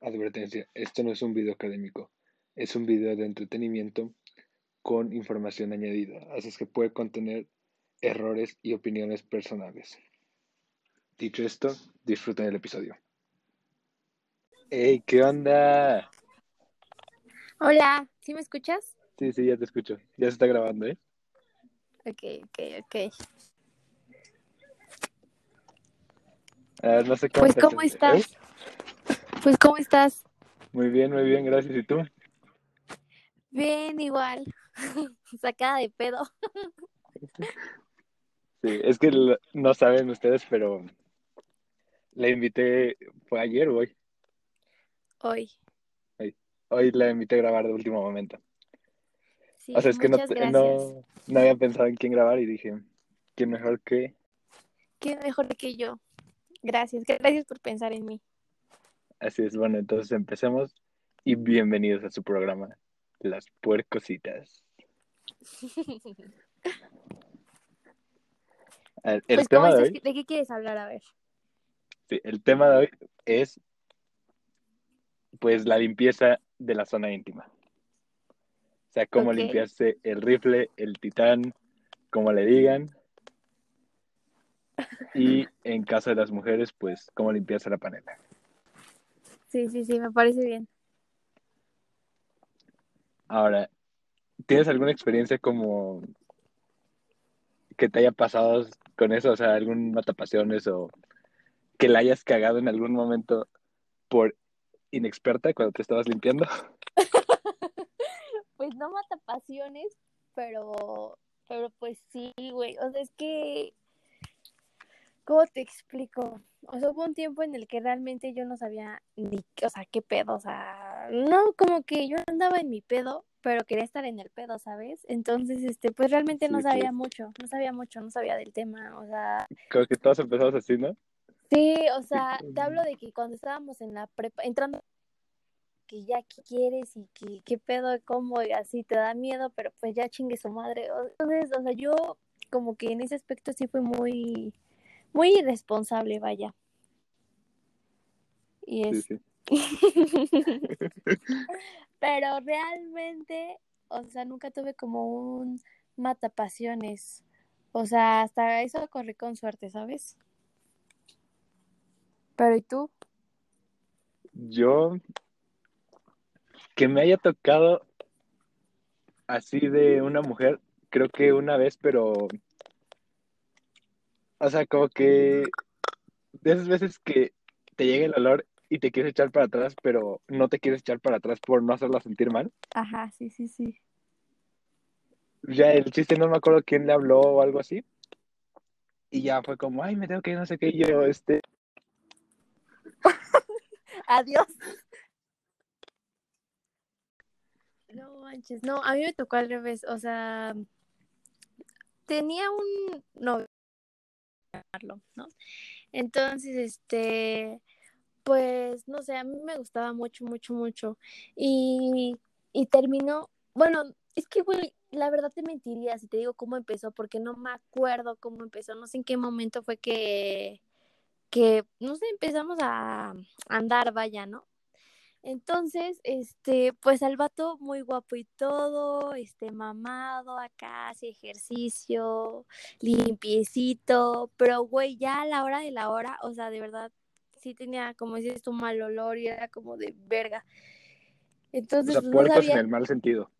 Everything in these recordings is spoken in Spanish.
Advertencia, esto no es un video académico, es un video de entretenimiento con información añadida, así es que puede contener errores y opiniones personales. Dicho esto, disfruten el episodio. ¡Hey! ¿Qué onda? Hola, ¿sí me escuchas? Sí, sí, ya te escucho. Ya se está grabando, ¿eh? Ok, ok, ok. A ver, no sé cómo Pues, ¿cómo estás? Pues, ¿cómo estás? Muy bien, muy bien, gracias. ¿Y tú? Bien, igual. Sacada de pedo. Sí, es que lo- no saben ustedes, pero la invité, ¿fue ayer o hoy? Hoy. Hoy la invité a grabar de último momento. Sí, O sea, es que no, no, no había pensado en quién grabar y dije, ¿quién mejor que? Qué mejor que yo. Gracias, gracias por pensar en mí. Así es, bueno, entonces empecemos y bienvenidos a su programa, Las Puercositas. El, el Pues, ¿cómo tema de hoy, ¿De qué quieres hablar? A ver. sí, el tema de hoy es, pues, la limpieza de la zona íntima. O sea, cómo limpiarse el rifle, el titán, como le digan. Y en caso de las mujeres, pues, cómo limpiarse la panela. Sí, sí, sí, me parece bien. Ahora, ¿tienes alguna experiencia como que te haya pasado con eso? O sea, algún matapasiones o que la hayas cagado en algún momento por inexperta cuando te estabas limpiando. Pues no mata pasiones, pero, pero pues sí, güey. O sea, es que, ¿cómo te explico? O sea, hubo un tiempo en el que realmente yo no sabía ni, o sea, qué pedo, o sea, no, como que yo andaba en mi pedo, pero quería estar en el pedo, ¿sabes? Entonces, este, pues realmente no sabía mucho, no sabía mucho, no sabía del tema, o sea, Creo que todos empezamos así, ¿no? sí, o sea, te hablo de que cuando estábamos en la prepa, entrando que ya qué quieres y que qué pedo, cómo y así te da miedo, pero pues ya chingue su madre. Entonces, o sea, yo como que en ese aspecto sí fui muy, muy irresponsable, vaya. Y Sí, es, sí. pero realmente, o sea, nunca tuve como un matapasiones. O sea, hasta eso corrí con suerte, ¿sabes? Pero ¿y tú? Yo, que me haya tocado así de una mujer, creo que una vez, pero, o sea, como que de esas veces que te llega el olor y te quieres echar para atrás, pero no te quieres echar para atrás por no hacerla sentir mal. Ajá, sí, sí, sí. Ya el chiste no me acuerdo quién le habló o algo así. Y ya fue como, ay, me tengo que ir, no sé qué, y yo, este, Adiós. No manches, no, a mí me tocó al revés, o sea, tenía un novio, ¿no? Entonces, este, pues, no sé, a mí me gustaba mucho, mucho, mucho. Y, y terminó, bueno, es que, güey, la verdad te mentiría si te digo cómo empezó, porque no me acuerdo cómo empezó, no sé en qué momento fue que, que, no sé, empezamos a andar, vaya, ¿no? Entonces, este, pues al vato muy guapo y todo, este, mamado acá, hace ejercicio, limpiecito, pero güey, ya a la hora de la hora, o sea, de verdad, sí tenía, como dices tu mal olor y era como de verga. o Entonces, sea, no puercos en el mal sentido.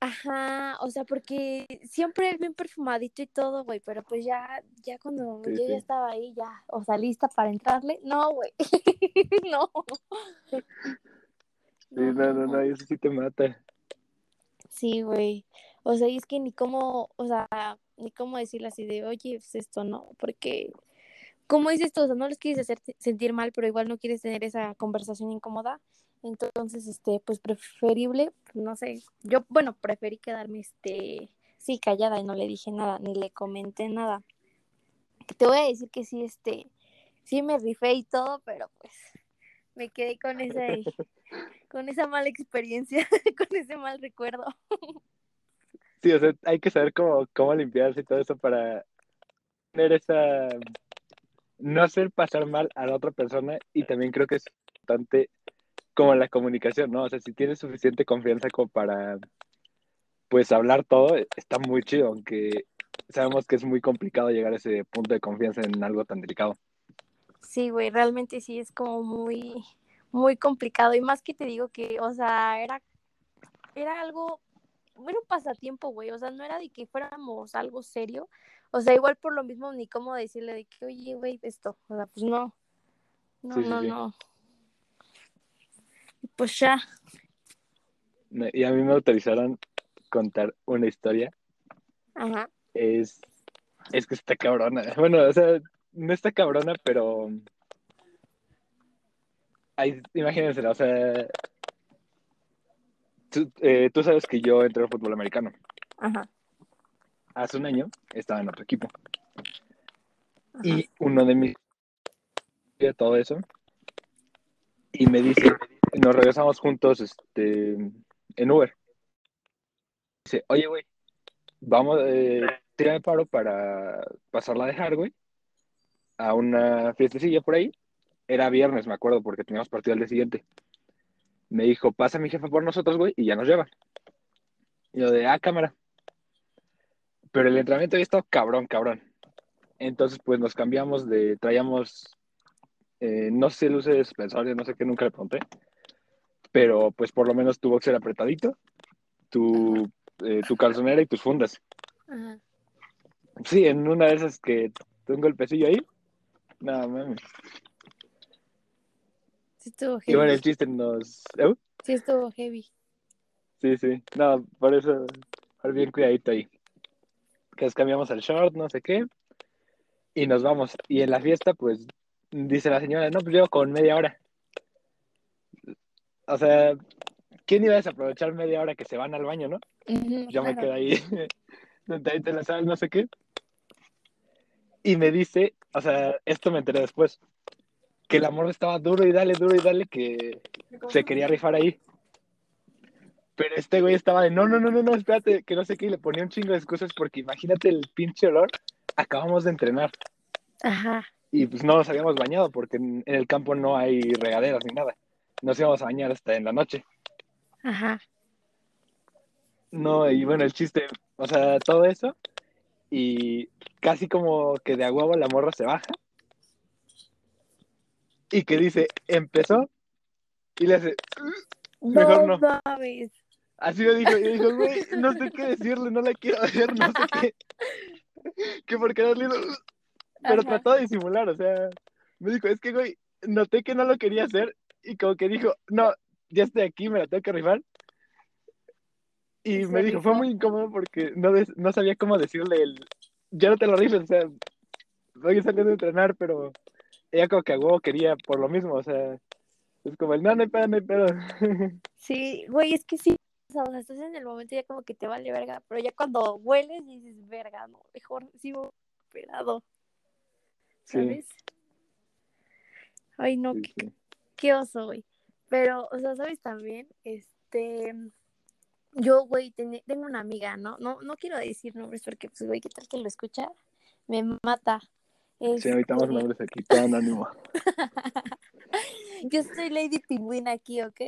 ajá, o sea, porque siempre él bien perfumadito y todo, güey, pero pues ya, ya cuando Sí, yo ya estaba ahí, ya, o sea, lista para entrarle, no, güey, no. Sí, no, no, no, eso sí te mata. Sí, güey. O sea, y es que ni cómo, o sea, ni cómo decirle así de, oye, pues esto no, porque, ¿cómo dices tú? O sea, no les quieres hacer sentir mal, pero igual no quieres tener esa conversación incómoda. Entonces, este, pues preferible, no sé, yo, bueno, preferí quedarme, este, sí, callada y no le dije nada, ni le comenté nada. Te voy a decir que sí, este, sí me rifé y todo, pero pues me quedé con ese, con esa mala experiencia, con ese mal recuerdo. Sí, o sea, hay que saber cómo, cómo limpiarse y todo eso para tener esa, no hacer pasar mal a la otra persona y también creo que es importante como la comunicación, ¿no? O sea, si tienes suficiente confianza como para, pues, hablar todo, está muy chido, aunque sabemos que es muy complicado llegar a ese punto de confianza en algo tan delicado. Sí, güey, realmente sí es como muy, muy complicado. Y más que te digo que, o sea, era, era algo, era un pasatiempo, güey. O sea, no era de que fuéramos algo serio. O sea, igual por lo mismo ni cómo decirle de que, oye, güey, esto. O sea, pues no. No, Sí, no, sí. no. Pues ya. Y a mí me autorizaron contar una historia. Ajá. Es, es que está cabrona. Bueno, o sea, no está cabrona, pero... Ay, imagínensela, o sea... Tú, eh, tú sabes que yo entré al fútbol americano. Ajá. Hace un año estaba en otro equipo. ajá. Y uno de mis... de todo eso. Y me dice, nos regresamos juntos este, en Uber. Dice, oye, güey, vamos, eh, tírame paro para pasarla a dejar, güey, a una fiestecilla por ahí. Era viernes, me acuerdo, porque teníamos partido al día siguiente. Me dijo, pasa mi jefa por nosotros, güey, y ya nos lleva. Y yo de, ah, cámara. Pero el entrenamiento había estado cabrón, cabrón. Entonces, pues nos cambiamos de, traíamos, eh, no sé uso de no sé qué, nunca le pregunté. Pero pues por lo menos tu boxer apretadito, tu, eh, tu calzonera y tus fundas. Ajá. Sí, en una de esas que tengo el pesillo ahí. No, mames. Sí estuvo Y bueno, el heavy. chiste nos... ¿Eh? Sí estuvo heavy. Sí, sí. No, por eso, por bien cuidadito ahí. Que nos cambiamos al short, no sé qué. Y nos vamos. Y en la fiesta, pues, dice la señora, no, pues llevo con media hora. O sea, ¿quién iba a desaprovechar media hora que se van al baño, no? Yo me quedo ahí, sentadito en la sala, no sé qué. Y me dice, o sea, esto me enteré después, que el amor estaba duro y dale, duro y dale, que se quería rifar ahí. Pero este güey estaba de, no, no, no, no, no, espérate, que no sé qué, y le ponía un chingo de excusas porque imagínate el pinche olor, acabamos de entrenar Ajá. y pues no nos habíamos bañado porque en, en el campo no hay regaderas ni nada. Nos íbamos a bañar hasta en la noche. Ajá. No, y bueno, el chiste, o sea, todo eso, y casi como que de a huevo la morra se baja, y que dice, empezó, y le hace, Mejor no. mames. así me dijo, y dijo, güey, no sé qué decirle, no la quiero ver, no sé qué, que porque era lindo, pero Ajá. trató de disimular, o sea, me dijo, es que, güey, noté que no lo quería hacer, y como que dijo, no, ya estoy aquí, me la tengo que rifar, y me dijo, fue muy incómodo porque no, no sabía cómo decirle el, ya no te lo rifes, o sea, voy saliendo a entrenar, pero ella como que a huevo quería por lo mismo, o sea, es como el, no, no hay pedo, no hay pedo. Sí, güey, es que sí. O sea, estás en el momento ya como que te vale verga, pero ya cuando hueles dices, verga, no, mejor esperado, Sí, ¿sabes? Ay, no, sí, qué, sí. qué oso, güey. Pero, o sea, ¿sabes también? Este, yo, güey, ten- tengo una amiga, ¿no? No, no quiero decir nombres porque, pues, güey, ¿qué tal que lo escucha? Me mata. Sí, ahorita más Este, nombres aquí, todo anónimo. yo soy Lady Pingüina aquí, ¿ok?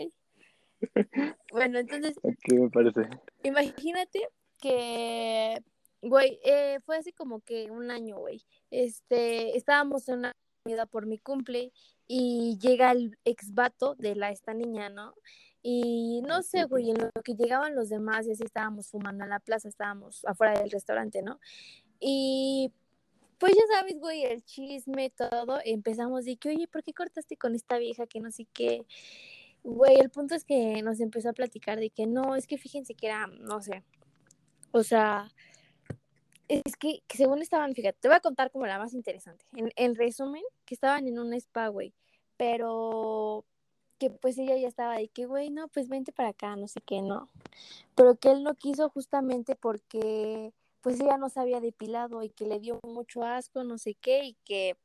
Bueno, entonces, Aquí me parece. Imagínate que, güey, eh, fue así como que un año, güey. Este, estábamos en una comida por mi cumple y llega el ex vato de la esta niña, ¿no? Y no sé, güey, en lo que llegaban los demás y así estábamos fumando en la plaza, estábamos afuera del restaurante, ¿no? Y pues ya sabes, güey, el chisme, todo, empezamos de que, oye, ¿por qué cortaste con esta vieja que no sé qué? Güey, el punto es que nos empezó a platicar de que no, es que fíjense que era, no sé, o sea, es que, que según estaban, fíjate, te voy a contar como la más interesante. En, en resumen, que estaban en un spa, güey, pero que pues ella ya estaba de que, güey, no, pues vente para acá, no sé qué, no. Pero que él no quiso justamente porque pues ella no se había depilado y que le dio mucho asco, no sé qué, y que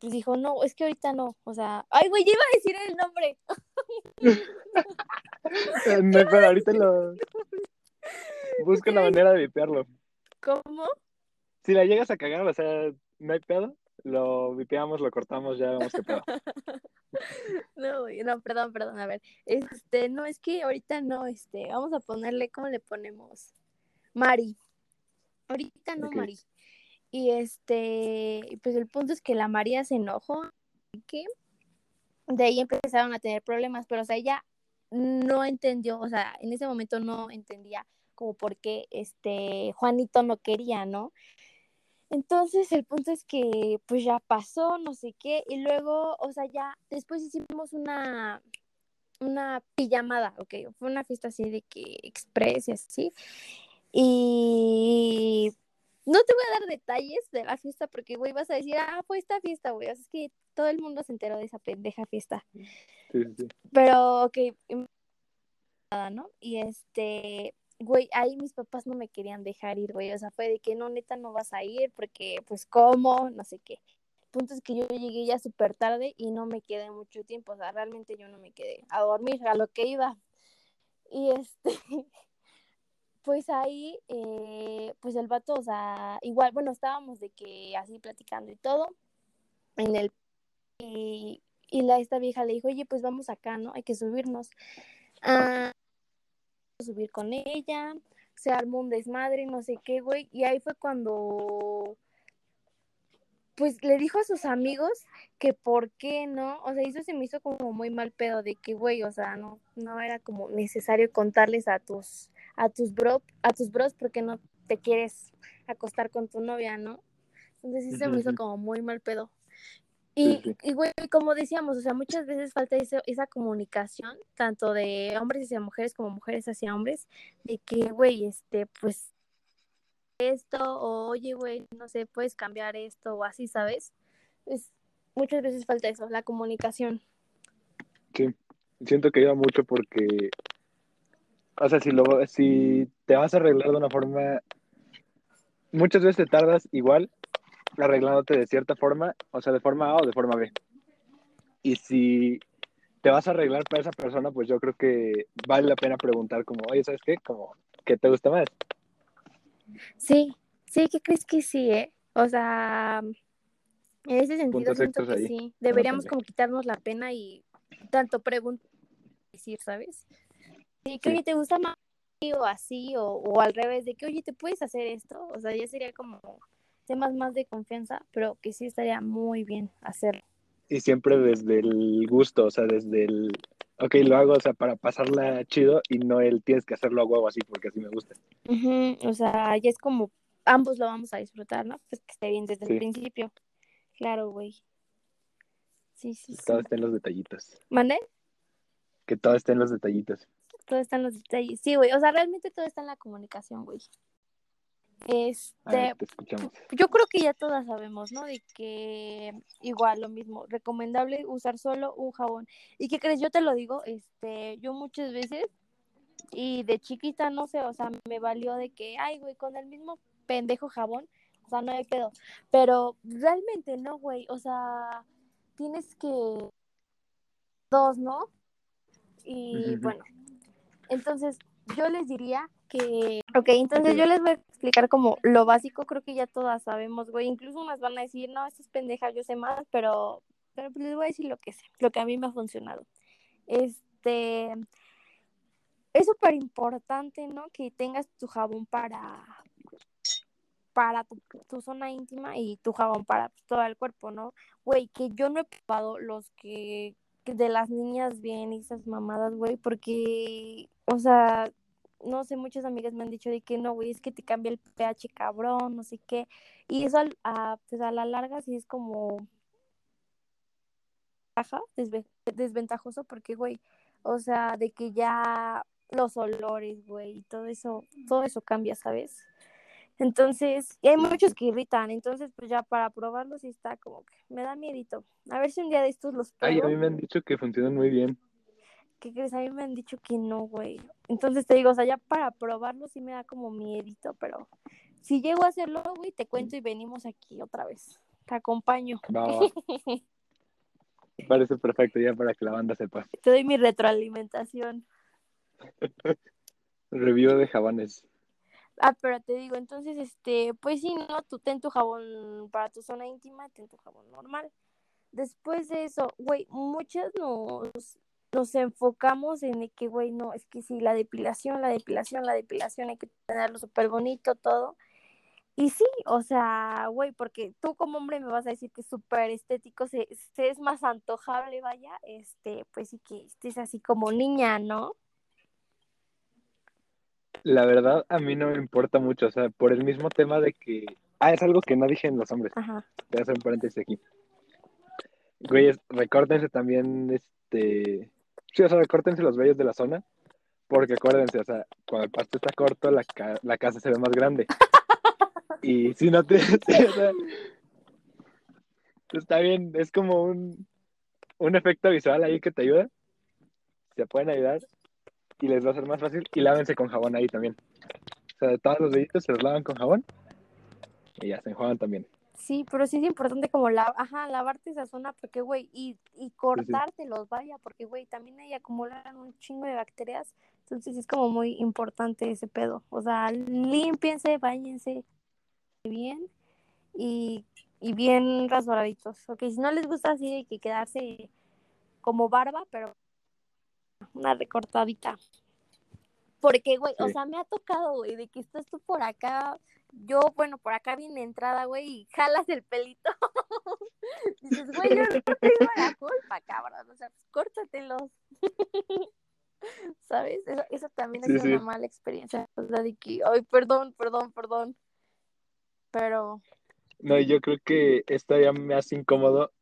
pues dijo, no, es que ahorita no, o sea, ay, güey, ya iba a decir el nombre. No, pero ahorita lo... Busca la manera de vipearlo. ¿Cómo? Si la llegas a cagar, o sea, no hay pedo, lo vipeamos, lo cortamos, ya vemos qué pedo. No, no, perdón, perdón, a ver. Este, no, es que ahorita no, este, vamos a ponerle, ¿cómo le ponemos? Mari. Ahorita no, Ok. Mari. Y este, pues el punto es que la María se enojó, que de ahí empezaron a tener problemas, pero o sea, ella no entendió, o sea, en ese momento no entendía como por qué este Juanito no quería, ¿no? Entonces el punto es que pues ya pasó, no sé qué, y luego, o sea, ya después hicimos una una pijamada, ok, fue una fiesta así de que express y así. Y no te voy a dar detalles de la fiesta porque, güey, vas a decir, ah, fue esta fiesta, güey. O sea, es que todo el mundo se enteró de esa pendeja fiesta. Sí, sí. Pero, ok, nada, ¿no? Y este, güey, ahí mis papás no me querían dejar ir, güey. O sea, fue de que no, neta, no vas a ir porque, pues, ¿cómo? No sé qué. El punto es que yo llegué ya súper tarde y no me quedé mucho tiempo. O sea, realmente yo no me quedé a dormir a lo que iba. Y este, pues ahí, eh, pues el vato, o sea, igual, bueno, estábamos de que así platicando y todo. En el. Y, y la, esta vieja le dijo, oye, pues vamos acá, ¿no? Hay que subirnos. Ah, subir con ella, se armó un desmadre, no sé qué, güey, y ahí fue cuando, pues le dijo a sus amigos que por qué no, o sea, eso se me hizo como muy mal pedo de que, güey, o sea, no, no era como necesario contarles a tus, a tus bro, a tus bros porque no te quieres acostar con tu novia, ¿no? Entonces sí se me hizo como muy mal pedo. Y, sí. y, güey, como decíamos, o sea, muchas veces falta ese- esa comunicación, tanto de hombres hacia mujeres como mujeres hacia hombres, de que, güey, este, pues, esto, o oye, güey, no sé, puedes cambiar esto, o así, ¿sabes? Es, muchas veces falta eso, la comunicación. Sí, siento que ayuda mucho porque, o sea, si, lo, si te vas a arreglar de una forma, muchas veces te tardas igual arreglándote de cierta forma, o sea, de forma A o de forma B. Y si te vas a arreglar para esa persona, pues yo creo que vale la pena preguntar como, oye, ¿sabes qué? Como, ¿qué te gusta más? Sí, sí, ¿qué crees que sí, eh? O sea, en ese sentido siento que ahí, sí, deberíamos como quitarnos la pena y tanto preguntar, decir, ¿sabes? Sí, que Sí. oye, ¿te gusta más o así? O, o al revés, de que oye, ¿te puedes hacer esto? O sea, ya sería como temas más de confianza, pero que sí estaría muy bien hacerlo. Y siempre desde el gusto, o sea, desde el, ok, lo hago, o sea, para pasarla chido y no el tienes que hacerlo a huevo así porque así me gusta. O sea, ya es como ambos lo vamos a disfrutar, ¿no? Pues que esté bien desde Sí. el principio. Claro, güey. Sí, sí, Todo sí. está en los detallitos. ¿Mande? Que todo esté en los detallitos. Todo está en los detalles. Sí, güey. O sea, realmente todo está en la comunicación, güey. Este, ver, te escuchamos. yo creo que ya todas sabemos, ¿no? De que igual lo mismo, recomendable usar solo un jabón. ¿Y qué crees? Yo te lo digo, este, yo muchas veces y de chiquita no sé, o sea, me valió de que, ay, güey, con el mismo pendejo jabón, o sea, no hay pedo. Pero realmente no, güey, o sea, tienes que dos, ¿no? Y bueno, entonces yo les diría que, ok, entonces yo les voy a explicar como lo básico, creo que ya todas sabemos, güey, incluso unas van a decir, no, estas pendejas yo sé más, pero, pero pues les voy a decir lo que sé, lo que a mí me ha funcionado. Este, es súper importante, ¿no? Que tengas tu jabón para, para tu, tu zona íntima y tu jabón para todo el cuerpo, ¿no? Güey, que yo no he probado los que, que de las niñas bien y esas mamadas, güey, porque, o sea, no sé, muchas amigas me han dicho de que no, güey, es que te cambia el pH cabrón, no sé qué, y eso a, pues a la larga sí es como baja, desve- desventajoso porque, güey, o sea, de que ya los olores, güey, y todo eso, todo eso cambia, ¿sabes? Entonces, y hay muchos que irritan, entonces pues ya para probarlos sí está como que me da miedito. A ver si un día de estos los Ay, a mí me han dicho que funcionan muy bien. ¿Qué crees? A mí me han dicho que no, güey. Entonces te digo, o sea, ya para probarlo sí me da como miedito, pero si llego a hacerlo, güey, te cuento y venimos aquí otra vez. Te acompaño. Va, va. Me parece perfecto ya para que la banda sepa. Te doy mi retroalimentación. Review de jabones. Ah, pero te digo, entonces, este, pues sí, ¿no? Tú ten tu jabón para tu zona íntima, ten tu jabón normal. Después de eso, güey, muchas nos, nos enfocamos en que, güey, no, es que sí, la depilación, la depilación, la depilación, hay que tenerlo súper bonito, todo. Y sí, o sea, güey, porque tú como hombre me vas a decir que es súper estético, se, se es más antojable, vaya, este, pues sí que estés así como niña, ¿no? La verdad, a mí no me importa mucho, o sea, por el mismo tema de que... Ah, es algo que no dije en los hombres. Ajá. Te voy a hacer un paréntesis aquí. Güeyes, recórtense también, este... Sí, o sea, recórtense los vellos de la zona, porque acuérdense, o sea, cuando el pasto está corto, la, ca- la casa se ve más grande. Y si no te... sí, o sea, está bien, es como un, un efecto visual ahí que te ayuda. Se pueden ayudar y les va a ser más fácil. Y lávense con jabón ahí también. O sea, de todos los vellitos se los lavan con jabón y ya se enjuagan también. Sí, pero sí es importante como la, ajá, lavarte esa zona porque, güey, y, y cortártelos, vaya, porque, güey, también ahí acumulan un chingo de bacterias, entonces es como muy importante ese pedo. O sea, límpiense, bañense bien y, y bien rasuraditos, ok, si no les gusta así hay que quedarse como barba, pero una recortadita. Porque, güey, o Sí. sea, me ha tocado, güey, de que estás tú por acá, yo, bueno, por acá viene entrada, güey, y jalas el pelito. Dices, güey, yo no tengo la culpa, cabrón, o sea, pues córtatelos. ¿Sabes? Eso, eso también Sí, es una mala experiencia. O sea, de que, ay, perdón, perdón, perdón. Pero, No, yo creo que esto ya me hace incómodo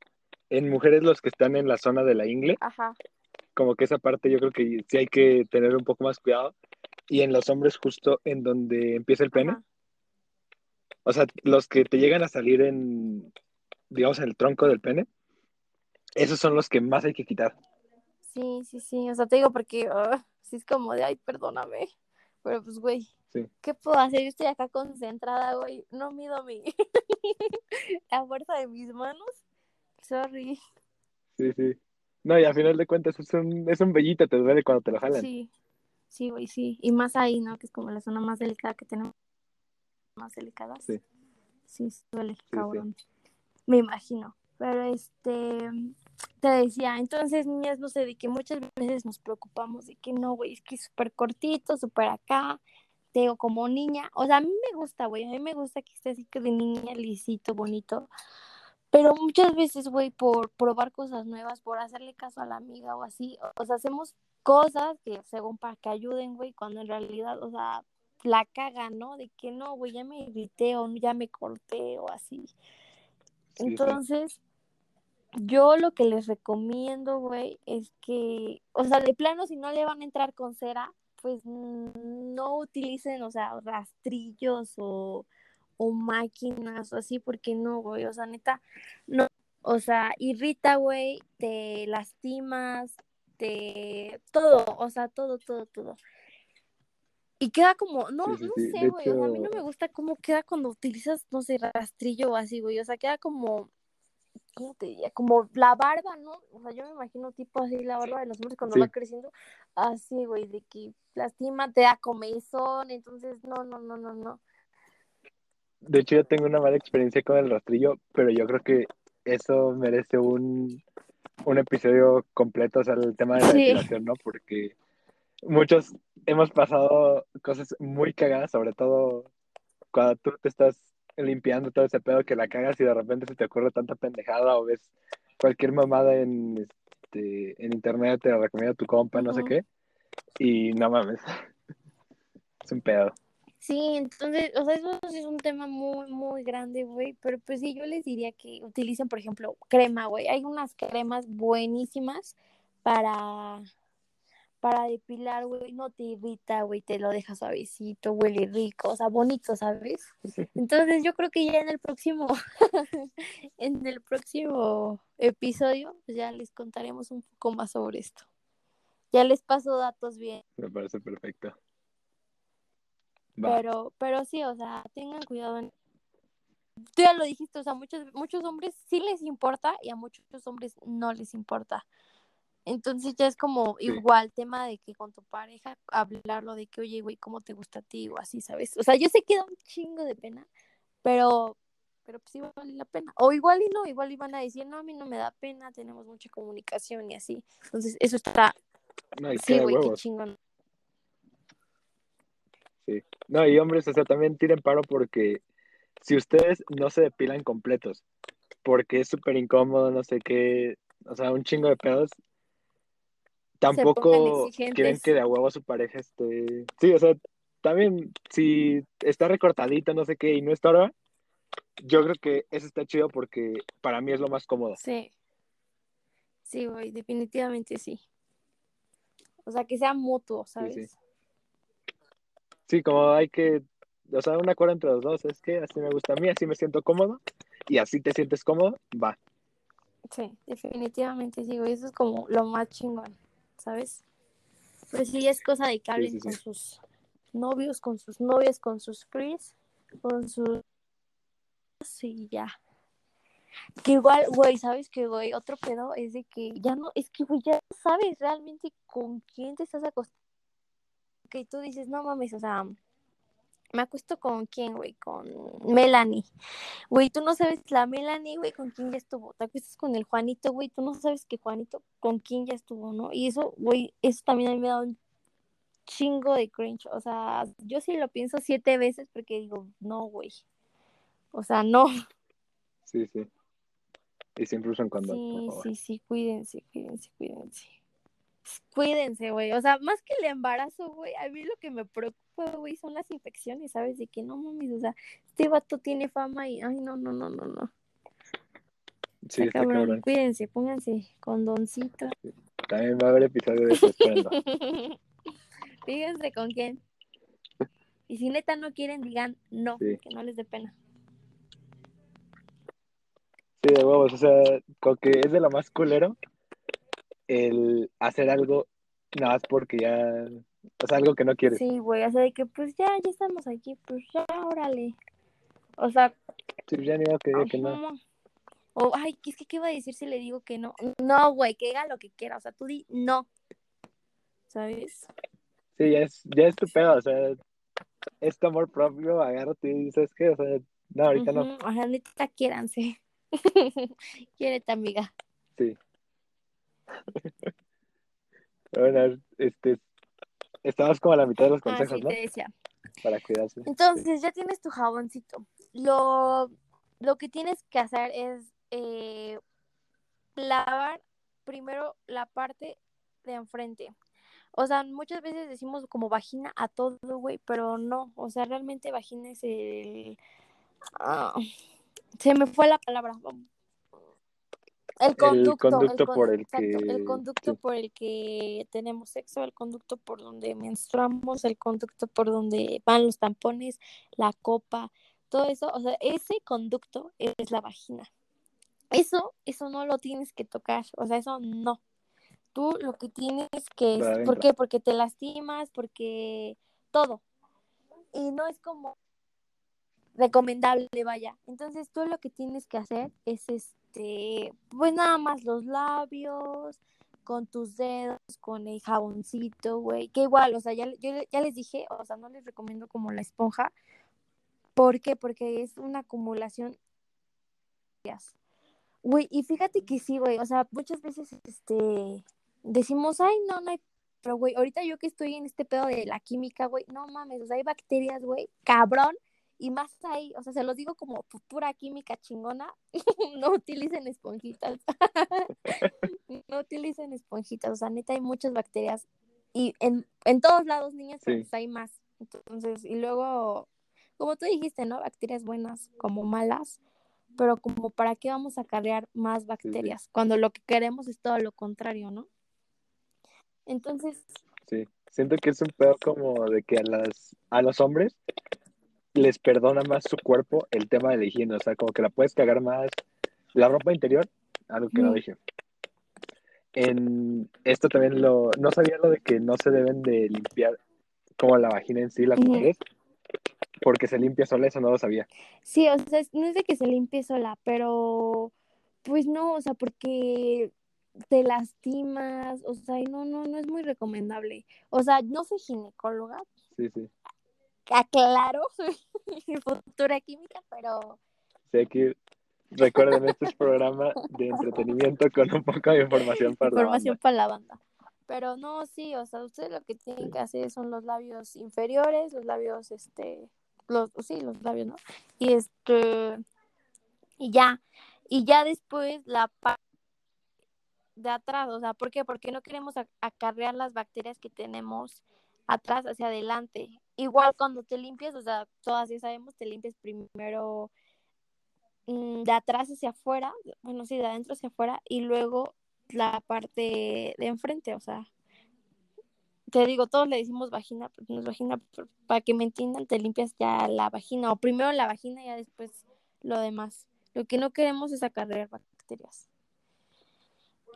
en mujeres los que están en la zona de la ingle, ajá, como que esa parte yo creo que sí hay que tener un poco más cuidado. Y en los hombres justo en donde empieza el pene, ajá. O sea, los que te llegan a salir en, digamos, en el tronco del pene, esos son los que más hay que quitar. Sí, sí, sí. O sea, te digo porque ah, sí es como de, ay, perdóname. Pero pues, güey, Sí. ¿qué puedo hacer? Yo estoy acá concentrada, güey. No mido mi la fuerza de mis manos. Sorry. Sí, sí. No, y a final de cuentas es un, es un vellito, te duele cuando te lo jalan. Sí, sí, güey, sí. Y más ahí, ¿no? Que es como la zona más delicada que tenemos. Más delicadas. Sí. Sí, sí duele, sí. cabrón. Me imagino. Pero este, te decía, entonces, niñas, no sé, de que muchas veces nos preocupamos de que no, güey, es que es súper cortito, súper acá, te digo, como niña, o sea, a mí me gusta, güey, a mí me gusta que esté así que de niña, lisito, bonito, pero muchas veces, güey, por probar cosas nuevas, por hacerle caso a la amiga o así, o sea, hacemos cosas que según para que ayuden, güey, cuando en realidad, o sea, la cagan, ¿no? De que no, güey, ya me irrité o ya me corté o así. Sí, sí. Entonces, yo lo que les recomiendo, güey, es que, o sea, de plano, si no le van a entrar con cera, pues no utilicen, o sea, rastrillos o, o máquinas o así, porque no, güey, o sea, neta, no, o sea, irrita, güey, te lastimas, te, todo, o sea, todo, todo, todo. Y queda como, no, Sí, no sí. sé, güey, o sea, a mí no me gusta cómo queda cuando utilizas, no sé, rastrillo o así, güey, o sea, queda como, ¿cómo te diría? Como la barba, ¿no? O sea, yo me imagino tipo así la barba de los hombres cuando Sí. va creciendo, así, güey, de que lastima, te da comezón, entonces, no, no, no, no, no. De hecho, yo tengo una mala experiencia con el rastrillo, pero yo creo que eso merece un, un episodio completo, o sea, el tema de la depilación, ¿no? Porque muchos hemos pasado cosas muy cagadas, sobre todo cuando tú te estás limpiando todo ese pedo que la cagas y de repente se te ocurre tanta pendejada o ves cualquier mamada en, este, en internet, te la recomienda tu compa, no sé qué, y no mames, es un pedo. Sí, entonces, o sea, eso es un tema muy, muy grande, güey, pero pues sí, yo les diría que utilicen, por ejemplo, crema, güey. Hay unas cremas buenísimas para, para depilar, güey, no te irrita, güey, te lo deja suavecito, huele rico, o sea, bonito, ¿sabes? Entonces yo creo que ya en el próximo, en el próximo episodio, pues ya les contaremos un poco más sobre esto. Ya les paso datos bien. Me parece perfecto. Va. Pero, pero sí, o sea, tengan cuidado. En... Tú ya lo dijiste, o sea, muchos, muchos hombres sí les importa y a muchos hombres no les importa. Entonces ya es como igual tema de que con tu pareja hablarlo de que, oye, güey, ¿cómo te gusta a ti? O así, ¿sabes? O sea, yo sé que da un chingo de pena, pero, pero pues sí vale la pena. O igual y no, igual iban a decir, no, a mí no me da pena, tenemos mucha comunicación y así. Entonces, eso está... sí, güey, qué chingón. Sí. No, y hombres, o sea, también tiren paro porque si ustedes no se depilan completos, porque es súper incómodo, no sé qué, o sea, un chingo de pedos, tampoco quieren que de a huevo su pareja esté. Sí, o sea, también si está recortadito, no sé qué, y no estorba, yo creo que eso está chido porque para mí es lo más cómodo. Sí. Sí, güey, definitivamente sí. O sea, que sea mutuo, ¿sabes? Sí, sí. como hay que, o sea, un acuerdo entre los dos, es que así me gusta a mí, así me siento cómodo, y así te sientes cómodo, va. Sí, definitivamente sí, güey, eso es como lo más chingón. ¿Sabes? Pues sí, es cosa de que hablen con sus novios, con sus novias, con sus fris, con sus... Sí, ya. Que igual, güey, ¿sabes qué, güey? Otro pedo es de que ya no, es que, güey, ya sabes realmente con quién te estás acostando. Que tú dices, no mames, o sea, me acuesto con quién, güey, con Melanie. Güey, tú no sabes la Melanie, güey, con quién ya estuvo. Te acuestas con el Juanito, güey, tú no sabes que Juanito con quién ya estuvo, ¿no? Y eso, güey, eso también a mí me da un chingo de cringe. O sea, yo sí lo pienso siete veces porque digo, no, güey. O sea, no. Sí, sí. Y siempre usan cuando. Sí, sí, sí, cuídense, cuídense, cuídense. Cuídense, güey. O sea, más que el embarazo, güey, a mí lo que me preocupa, güey, son las infecciones, ¿sabes? De que no mames, o sea, este vato tiene fama y, ay, no, no, no, no, no. Sí, está cabrón. Cuídense, pónganse condoncito. También va a haber episodio de eso, Fíjense con quién. Y si neta no quieren, digan no, que no les dé pena. Sí, de huevos, o sea, con que es de lo más culero el hacer algo nada más porque ya, o sea, algo que no quieres. Sí, güey, o sea, de que pues ya, ya estamos aquí, pues ya, órale. O sea. Sí, ya ni que diga que no. O, ay, es que, ¿qué iba a decir si le digo que no? No, güey, que haga lo que quiera, o sea, tú di no. ¿Sabes? Sí, ya es, ya es tu pedo, o sea, es tu amor propio, agárrate y dices que, o sea, no, ahorita no. O sea, neta, quiéranse. Quiérete, amiga. Sí. Bueno, este, estabas como a la mitad de los ah, consejos, ¿no? Para cuidarse. Entonces, ya tienes tu jaboncito. Lo, lo que tienes que hacer es eh, lavar primero la parte de enfrente. O sea, muchas veces decimos como vagina a todo, güey, pero no. O sea, realmente vagina es el... Ah, se me fue la palabra. El conducto, por el que... El conducto por el que tenemos sexo, el conducto por donde menstruamos, el conducto por donde van los tampones, la copa, todo eso, o sea, ese conducto es la vagina. Eso, eso no lo tienes que tocar, o sea, eso no. Tú lo que tienes que ¿por qué? Porque te lastimas, porque todo. Y no es como recomendable, vaya. Entonces, tú lo que tienes que hacer es este este, pues nada más los labios, con tus dedos, con el jaboncito, güey, que igual, o sea, ya, yo ya les dije, o sea, no les recomiendo como la esponja, ¿por qué? Porque es una acumulación. Güey, y fíjate que sí, güey, o sea, muchas veces, este, decimos, ay, no, no hay, pero, güey, ahorita yo que estoy en este pedo de la química, güey, no mames, o sea, hay bacterias, güey, cabrón, y más ahí, o sea, se los digo como pura química chingona, no utilicen esponjitas. no utilicen esponjitas, o sea, neta hay muchas bacterias y en, en todos lados, niñas, pues hay más. Entonces, y luego, como tú dijiste, ¿no? Bacterias buenas como malas, pero como para qué vamos a cargar más bacterias cuando lo que queremos es todo lo contrario, ¿no? Entonces... Sí, siento que es un pedo como de que a las a los hombres les perdona más su cuerpo el tema de la higiene, o sea, como que la puedes cagar más. La ropa interior, algo que no dije. En esto también lo, no sabía lo de que no se deben de limpiar como la vagina en sí, las mujeres, porque se limpia sola, eso no lo sabía. Sí, o sea, no es de que se limpie sola, pero pues no, o sea, porque te lastimas, o sea, no, no, no es muy recomendable. O sea, no soy ginecóloga, Sí, sí. Aclaro, futura química, pero Sí, aquí recuerden, este es programa de entretenimiento con un poco de información para la información banda. para la banda. Pero no, sí, o sea, ustedes lo que tienen Sí. que hacer son los labios inferiores, los labios, este, los, sí, los labios, ¿no? Y este, y ya, y ya después la parte de atrás, o sea, ¿por qué? Porque no queremos acarrear las bacterias que tenemos atrás hacia adelante. Igual cuando te limpias, o sea, todas ya sabemos, te limpias primero mm, de atrás hacia afuera, bueno, sí, de adentro hacia afuera, y luego la parte de enfrente, o sea, te digo, todos le decimos vagina, pero no es vagina, para que me entiendan, te limpias ya la vagina, o primero la vagina y ya después lo demás. Lo que no queremos es acarrear bacterias.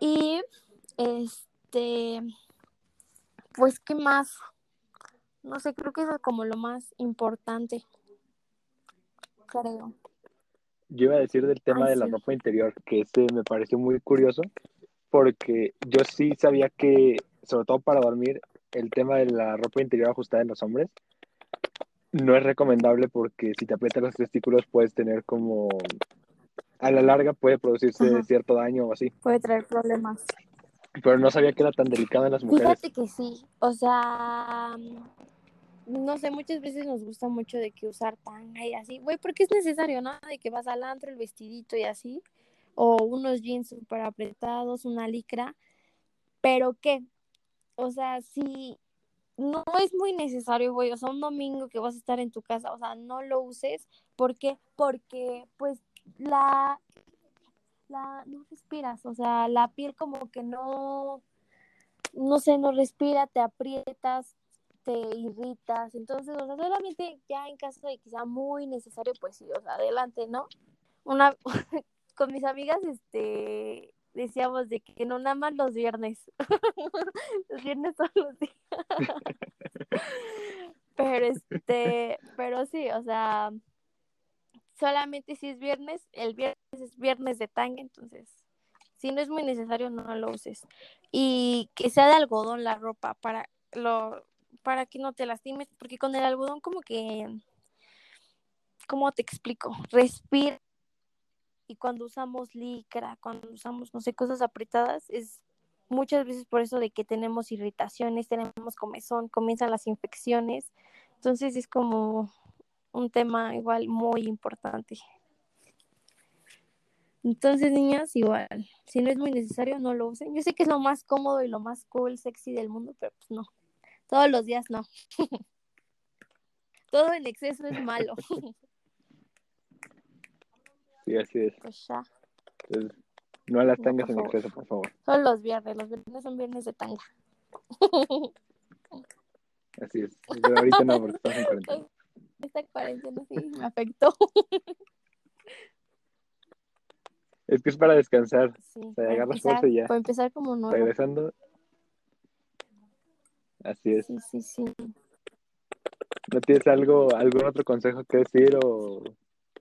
Y, este, pues, ¿qué más? No sé, creo que eso es como lo más importante, creo. Yo iba a decir del tema Ay, de la sí. ropa interior, que ese me pareció muy curioso, porque yo sí sabía que, sobre todo para dormir, el tema de la ropa interior ajustada en los hombres no es recomendable porque si te aprietan los testículos puedes tener como, a la larga puede producirse Ajá. cierto daño o así, Puede traer problemas. pero no sabía que era tan delicado en las mujeres. Fíjate que sí, o sea, no sé, muchas veces nos gusta mucho de que usar tanga y así, güey, porque es necesario, ¿no? De que vas al antro, el vestidito y así, o unos jeans súper apretados, una licra, pero ¿qué? O sea, si no es muy necesario, güey, o sea, un domingo que vas a estar en tu casa, o sea, no lo uses, ¿por qué? Porque, pues, la, la, no respiras, o sea, la piel como que no, no sé, no respira, te aprietas, te irritas, entonces, o sea, solamente ya en caso de que sea muy necesario, pues sí, o sea, adelante, ¿no? Una, con mis amigas, este, decíamos de que no nada más los viernes, los viernes todos los días, pero este, pero sí, o sea, solamente si es viernes, el viernes es viernes de tanga, entonces, si no es muy necesario, no lo uses. Y que sea de algodón la ropa para lo para que no te lastimes, porque con el algodón como que, ¿cómo te explico? Respira. Y cuando usamos licra, cuando usamos, no sé, cosas apretadas, es muchas veces por eso de que tenemos irritaciones, tenemos comezón, comienzan las infecciones. Entonces es como un tema igual muy importante. Entonces, niñas, igual, si no es muy necesario, no lo usen. Yo sé que es lo más cómodo y lo más cool, sexy del mundo, pero pues no. Todos los días no. Todo en exceso es malo. Sí, así es. Pues ya. Entonces, no las No, tangas por en exceso, por favor. Solo los viernes. Los viernes son viernes de tanga. Así es. Pero ahorita no, porque estamos en cuarentena. Esta cuarentena sí me afectó. Es que es para descansar. Sí, sea, para agarras fuerza y ya. para empezar como nuevo. Regresando. Así es. Sí, sí, sí. ¿No tienes algo, algún otro consejo que decir o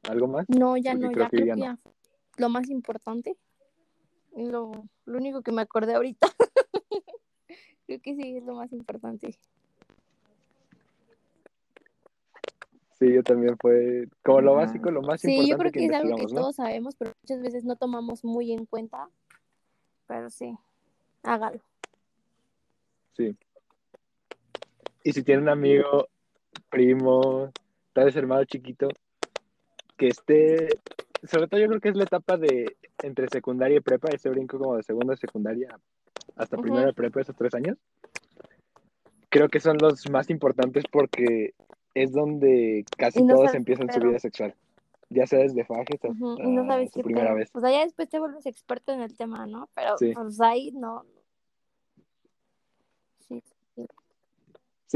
algo más? No, ya Porque no, creo ya que creo ya que no. ya. Lo más importante, lo, lo único que me acordé ahorita. creo que sí es lo más importante. Sí, yo también fue como lo básico, lo más Sí, yo importante creo que, que es algo que todos sabemos, pero muchas veces no tomamos muy en cuenta. Pero sí, hágalo. Sí. Y si tiene un amigo, primo, tal vez hermano chiquito, que esté, sobre todo yo creo que es la etapa de entre secundaria y prepa, ese brinco como de segunda secundaria hasta Ujú. primera de prepa, esos tres años. Creo que son los más importantes porque es donde casi no todos empiezan su vida sexual. Ya sea desde fajes hasta Ujú, Y no sabes su primera vez. O sea, ya después te vuelves experto en el tema, ¿no? Pero Sí. pues ahí no. Sí,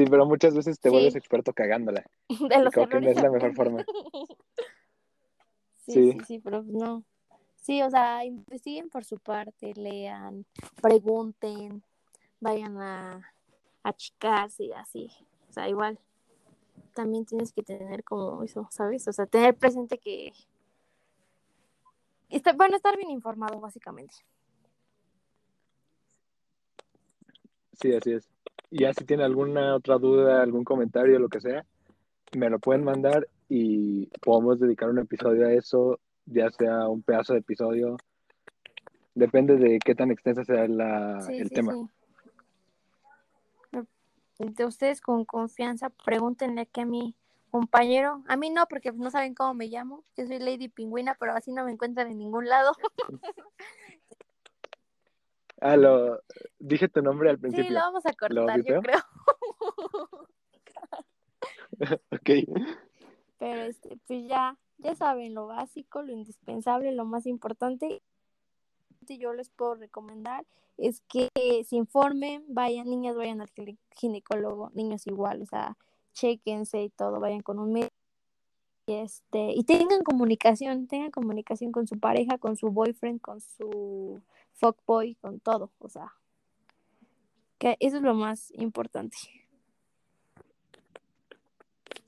sí. Pero muchas veces te Sí. vuelves experto cagándola. De los creo que no es la mejor aprendes. Sí, Sí. sí, sí, pero no. Sí, o sea, investiguen por su parte, lean, pregunten, vayan a, a chicarse y así. O sea, igual también tienes que tener como eso, ¿sabes? O sea, tener presente que... Está, bueno, estar bien informado, básicamente. Sí, así es. Ya si tienen alguna otra duda, algún comentario, lo que sea, me lo pueden mandar y podemos dedicar un episodio a eso, ya sea un pedazo de episodio. Depende de qué tan extensa sea la, Sí, el sí, tema. sí. De ustedes con confianza, pregúntenle aquí a mi compañero. A mí no, porque no saben cómo me llamo. Yo soy Lady Pingüina, pero así no me encuentran en ningún lado. Ah, lo dije tu nombre al Sí, principio. lo vamos a cortar, yo creo. ok. Pero este, pues ya, ya saben lo básico, lo indispensable, lo más importante. que Yo les puedo recomendar es que se informen, vayan, niñas, vayan al gine- ginecólogo, niños igual, o sea, chequense y todo, vayan con un médico. Y este, y tengan comunicación, tengan comunicación con su pareja, con su boyfriend, con su fuckboy, con todo, o sea, que eso es lo más importante.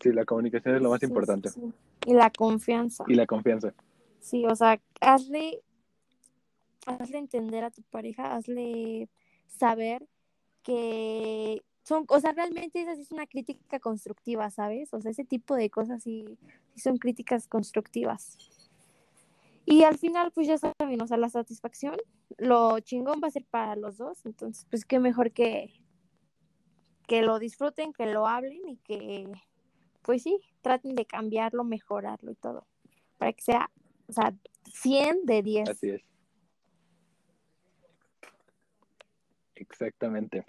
Sí, la comunicación es lo más Sí, importante. sí. Y la confianza. Y la confianza. Sí, o sea, hazle, hazle entender a tu pareja, hazle saber que son, o sea, realmente esa es una crítica constructiva, ¿sabes? O sea, ese tipo de cosas sí, sí son críticas constructivas. Y al final, pues ya saben, o sea, la satisfacción, lo chingón va a ser para los dos, entonces, pues qué mejor que, que lo disfruten, que lo hablen y que, pues sí, traten de cambiarlo, mejorarlo y todo, para que sea, o sea, 100 de 10. Así es. Exactamente.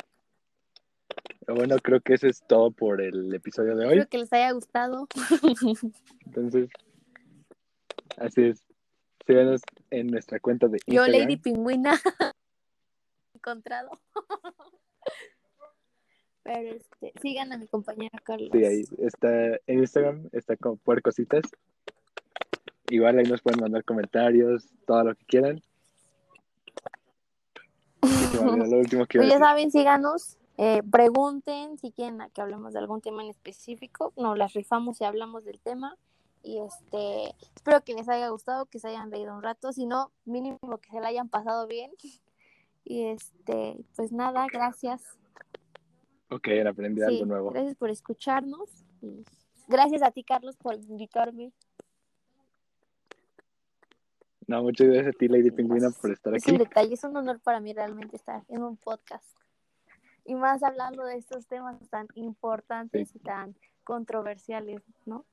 Pero bueno, creo que eso es todo por el episodio de hoy. Espero que les haya gustado. Entonces, así es. Síganos en nuestra cuenta de Yo, Instagram. Lady Pingüina, encontrado. Pero este, sigan a mi compañera Carlos. Sí, ahí está en Instagram, está con puercositas. Igual ahí nos pueden mandar comentarios, todo lo que quieran. Lo último que Pues ya saben, síganos, eh, pregunten si quieren que hablemos de algún tema en específico. Nos las rifamos y hablamos del tema. Y este, espero que les haya gustado, que se hayan reído un rato. Si no, mínimo que se la hayan pasado bien. Y este, pues nada, gracias. Ok, aprendí Sí, algo nuevo. gracias por escucharnos. Y gracias a ti, Carlos, por invitarme. No, muchas gracias a ti, Lady Pingüina, por estar Es aquí. un detalle, es un honor para mí realmente estar en un podcast. Y más hablando de estos temas tan importantes y tan controversiales, ¿no?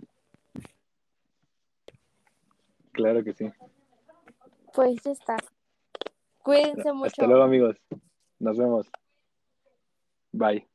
Claro que sí. Pues ya está. Cuídense mucho. Hasta luego, amigos. Nos vemos. Bye.